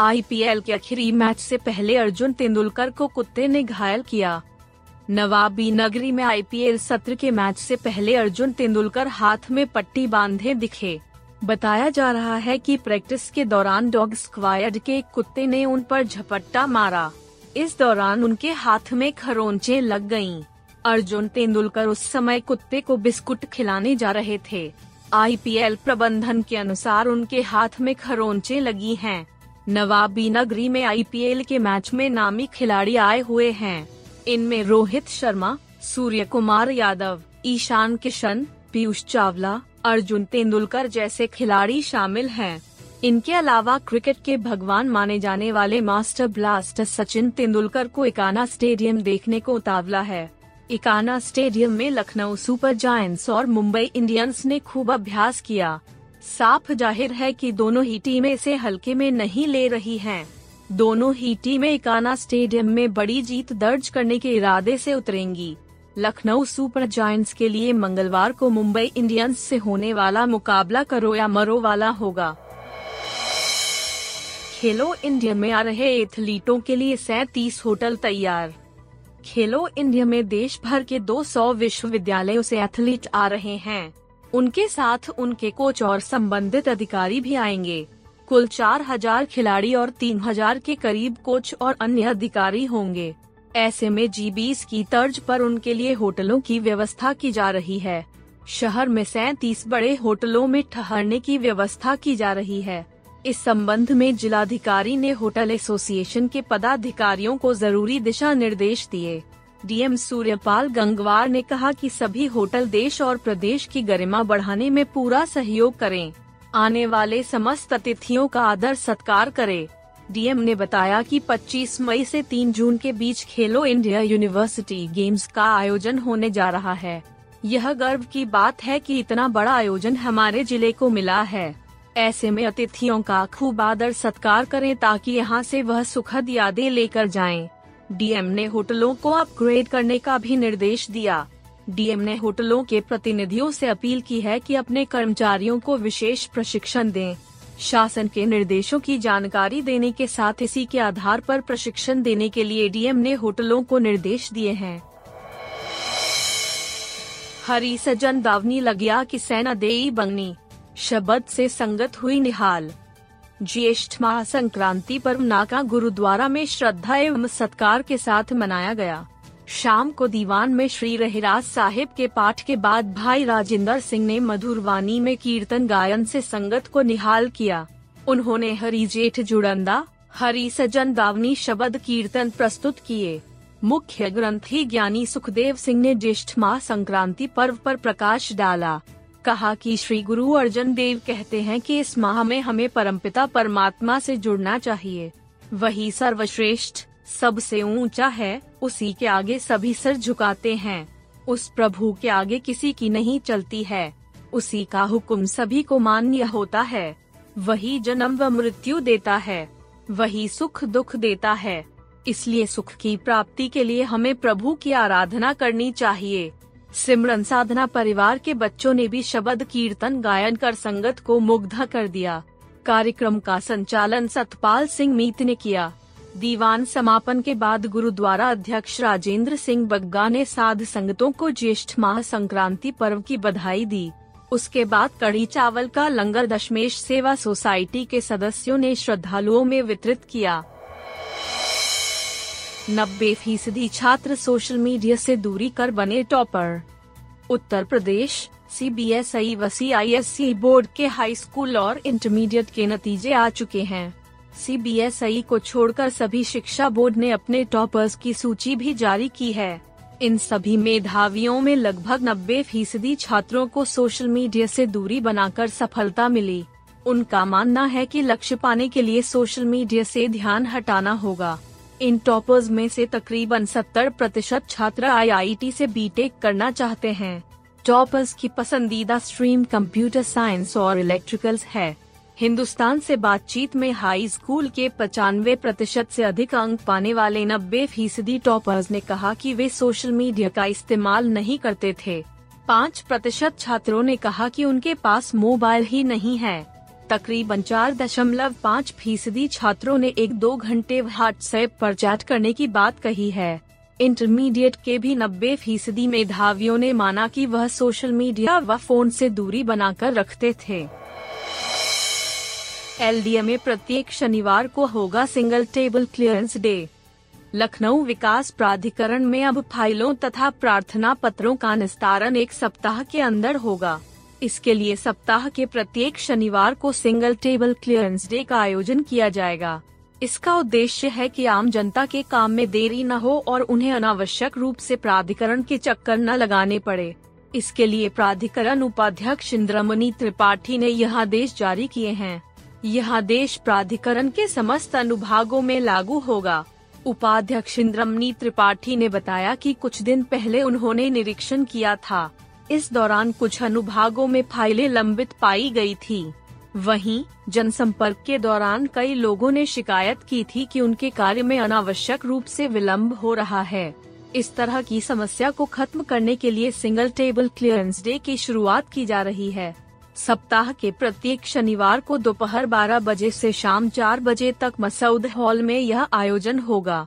IPL के आखिरी match से पहले अर्जुन तेंदुलकर को कुत्ते ने घायल किया नवाबी नगरी में आईपीएल सत्र के मैच से पहले अर्जुन तेंदुलकर हाथ में पट्टी बांधे दिखे बताया जा रहा है कि प्रैक्टिस के दौरान डॉग स्क्वायड के एक कुत्ते ने उन पर झपट्टा मारा इस दौरान उनके हाथ में खरोंचे लग गईं। अर्जुन तेंदुलकर उस समय कुत्ते को बिस्कुट खिलाने जा रहे थे आईपीएल प्रबंधन के अनुसार उनके हाथ में खरोंचे लगी हैं। नवाबी नगरी में आईपीएल के मैच में नामी खिलाड़ी आए हुए हैं। इनमें रोहित शर्मा सूर्य कुमार यादव, ईशान किशन, पीयूष चावला, अर्जुन तेंदुलकर जैसे खिलाड़ी शामिल हैं। इनके अलावा क्रिकेट के भगवान माने जाने वाले मास्टर ब्लास्टर सचिन तेंदुलकर को इकाना स्टेडियम देखने को उतावला है। इकाना स्टेडियम में लखनऊ सुपर जायंट्स और मुंबई इंडियंस ने खूब अभ्यास किया। साफ़ ज़ाहिर है कि दोनों ही टीमें इसे हल्के में नहीं ले रही हैं। दोनों ही टीमें इकाना स्टेडियम में बड़ी जीत दर्ज करने के इरादे से उतरेंगी। लखनऊ सुपर जायंट्स के लिए मंगलवार को मुंबई इंडियंस से होने वाला मुकाबला करो या मरो वाला होगा। खेलो इंडिया में आ रहे एथलीटों के लिए सैतीस होटल तैयार। खेलो इंडिया में देश भर के 200 विश्वविद्यालयों से एथलीट आ रहे हैं। उनके साथ उनके कोच और संबंधित अधिकारी भी आएँगे। कुल चार हज़ार खिलाड़ी और तीन हज़ार के करीब कोच और अन्य अधिकारी होंगे। ऐसे में जी बीस की तर्ज पर उनके लिए होटलों की व्यवस्था की जा रही है। शहर में सैतीस बड़े होटलों में ठहरने की व्यवस्था की जा रही है। इस संबंध में जिलाधिकारी ने होटल एसोसिएशन के पदाधिकारियों को ज़रूरी दिशा निर्देश दिए। डीएम सूर्यपाल गंगवार ने कहा कि सभी होटल देश और प्रदेश की गरिमा बढ़ाने में पूरा सहयोग करें। आने वाले समस्त अतिथियों का आदर सत्कार करें। डीएम ने बताया कि 25 मई से 3 जून के बीच खेलो इंडिया यूनिवर्सिटी गेम्स का आयोजन होने जा रहा है। यह गर्व की बात है कि इतना बड़ा आयोजन हमारे ज़िले को मिला है। ऐसे में अतिथियों का खूब आदर सत्कार करें ताकि यहाँ से वह सुखद यादें लेकर जाएँ। डीएम ने होटलों को अपग्रेड करने का भी निर्देश दिया। डीएम ने होटलों के प्रतिनिधियों से अपील की है कि अपने कर्मचारियों को विशेष प्रशिक्षण दें। शासन के निर्देशों की जानकारी देने के साथ इसी के आधार पर प्रशिक्षण देने के लिए डीएम ने होटलों को निर्देश दिए हैं। हरी सजन दावनी लगिया की सेना देई बंगनी। शबद से संगत हुई निहाल। ज्येष्ठ महासंक्रांति पर्व नाका गुरुद्वारा में श्रद्धा एवं सत्कार के साथ मनाया गया। शाम को दीवान में श्री रहराज साहिब के पाठ के बाद भाई राजेंद्र सिंह ने मधुरवानी में कीर्तन गायन से संगत को निहाल किया। उन्होंने हरी जेठ जुड़ंदा, हरी सजन दावनी शब्द कीर्तन प्रस्तुत किए। मुख्य ग्रंथी ज्ञानी सुखदेव सिंह ने ज्येष्ठ माह संक्रांति पर्व पर प्रकाश डाला। कहा कि श्री गुरु अर्जन देव कहते हैं कि इस माह में हमें परमपिता परमात्मा से जुड़ना चाहिए। वही सर्वश्रेष्ठ, सबसे ऊँचा है, उसी के आगे सभी सर झुकाते हैं। उस प्रभु के आगे किसी की नहीं चलती है। उसी का हुक्म सभी को मान्य होता है। वही जन्म व मृत्यु देता है। वही सुख दुख देता है। इसलिए सुख की प्राप्ति के लिए हमें प्रभु की आराधना करनी चाहिए। सिमरन साधना परिवार के बच्चों ने भी शब्द कीर्तन गायन कर संगत को मुग्ध कर दिया। कार्यक्रम का संचालन सतपाल सिंह मीत ने किया। दीवान समापन के बाद गुरुद्वारा अध्यक्ष राजेंद्र सिंह बग्गा ने साध संगतों को ज्येष्ठ माह संक्रांति पर्व की बधाई दी। उसके बाद कड़ी चावल का लंगर दशमेश सेवा सोसाइटी के सदस्यों ने श्रद्धालुओं में वितरित किया। नब्बे फ़ीसदी छात्र सोशल मीडिया से दूरी कर बने topper. Uttar Pradesh C B S I व C I S C board के हाई स्कूल और इंटरमीडिएट के नतीजे आ चुके हैं। सी बी एस आई को छोड़कर सभी शिक्षा बोर्ड ने अपने टॉपर्स की सूची भी जारी की है। इन सभी मेधावियों में लगभग नब्बे फ़ीसदी छात्रों को सोशल मीडिया से दूरी बनाकर सफलता मिली। उनका मानना है कि लक्ष्य पाने के लिए सोशल मीडिया से ध्यान हटाना होगा। इन टॉपर्स में से तकरीबन 70 प्रतिशत छात्र आईआईटी से बीटेक करना चाहते हैं। टॉपर्स की पसंदीदा स्ट्रीम कंप्यूटर साइंस और इलेक्ट्रिकल्स है। हिंदुस्तान से बातचीत में हाई स्कूल के पचानवे प्रतिशत ऐसी अधिक अंक पाने वाले नब्बे फ़ीसदी टॉपर्स ने कहा कि वे सोशल मीडिया का इस्तेमाल नहीं करते थे। पाँच प्रतिशत छात्रों ने कहा कि उनके पास मोबाइल ही नहीं है। तकरीबन चार दशमलव पाँच फ़ीसदी छात्रों ने एक दो घंटे व्हाट्सएप पर चैट करने की बात कही है। इंटरमीडिएट के भी नब्बे फ़ीसदी मेधावियों ने माना कि वह सोशल मीडिया व फ़ोन से दूरी बनाकर रखते थे। एल में प्रत्येक शनिवार को होगा single table clearance day. Lucknow विकास प्राधिकरण में अब फाइलों तथा प्रार्थना पत्रों का निस्तारण एक सप्ताह के अंदर होगा। इसके लिए सप्ताह के प्रत्येक शनिवार को सिंगल टेबल क्लियरेंस डे का आयोजन किया जाएगा। इसका उद्देश्य है कि आम जनता के काम में देरी न हो और उन्हें अनावश्यक रूप से प्राधिकरण के चक्कर न लगाने पड़े। इसके लिए प्राधिकरण उपाध्यक्ष इंद्रमणि त्रिपाठी ने यह आदेश जारी किए हैं। यह आदेश प्राधिकरण के समस्त अनुभागों में लागू होगा। उपाध्यक्ष इंद्रमणि त्रिपाठी ने बताया कि कुछ दिन पहले उन्होंने निरीक्षण किया था। इस दौरान कुछ अनुभागों में फाइलें लंबित पाई गई थी। वहीं, जनसंपर्क के दौरान कई लोगों ने शिकायत की थी कि उनके कार्य में अनावश्यक रूप से विलंब हो रहा है। इस तरह की समस्या को खत्म करने के लिए सिंगल टेबल क्लियरेंस डे की शुरुआत की जा रही है। सप्ताह के प्रत्येक शनिवार को दोपहर 12 बजे से शाम 4 बजे तक मसौद हॉल में यह आयोजन होगा।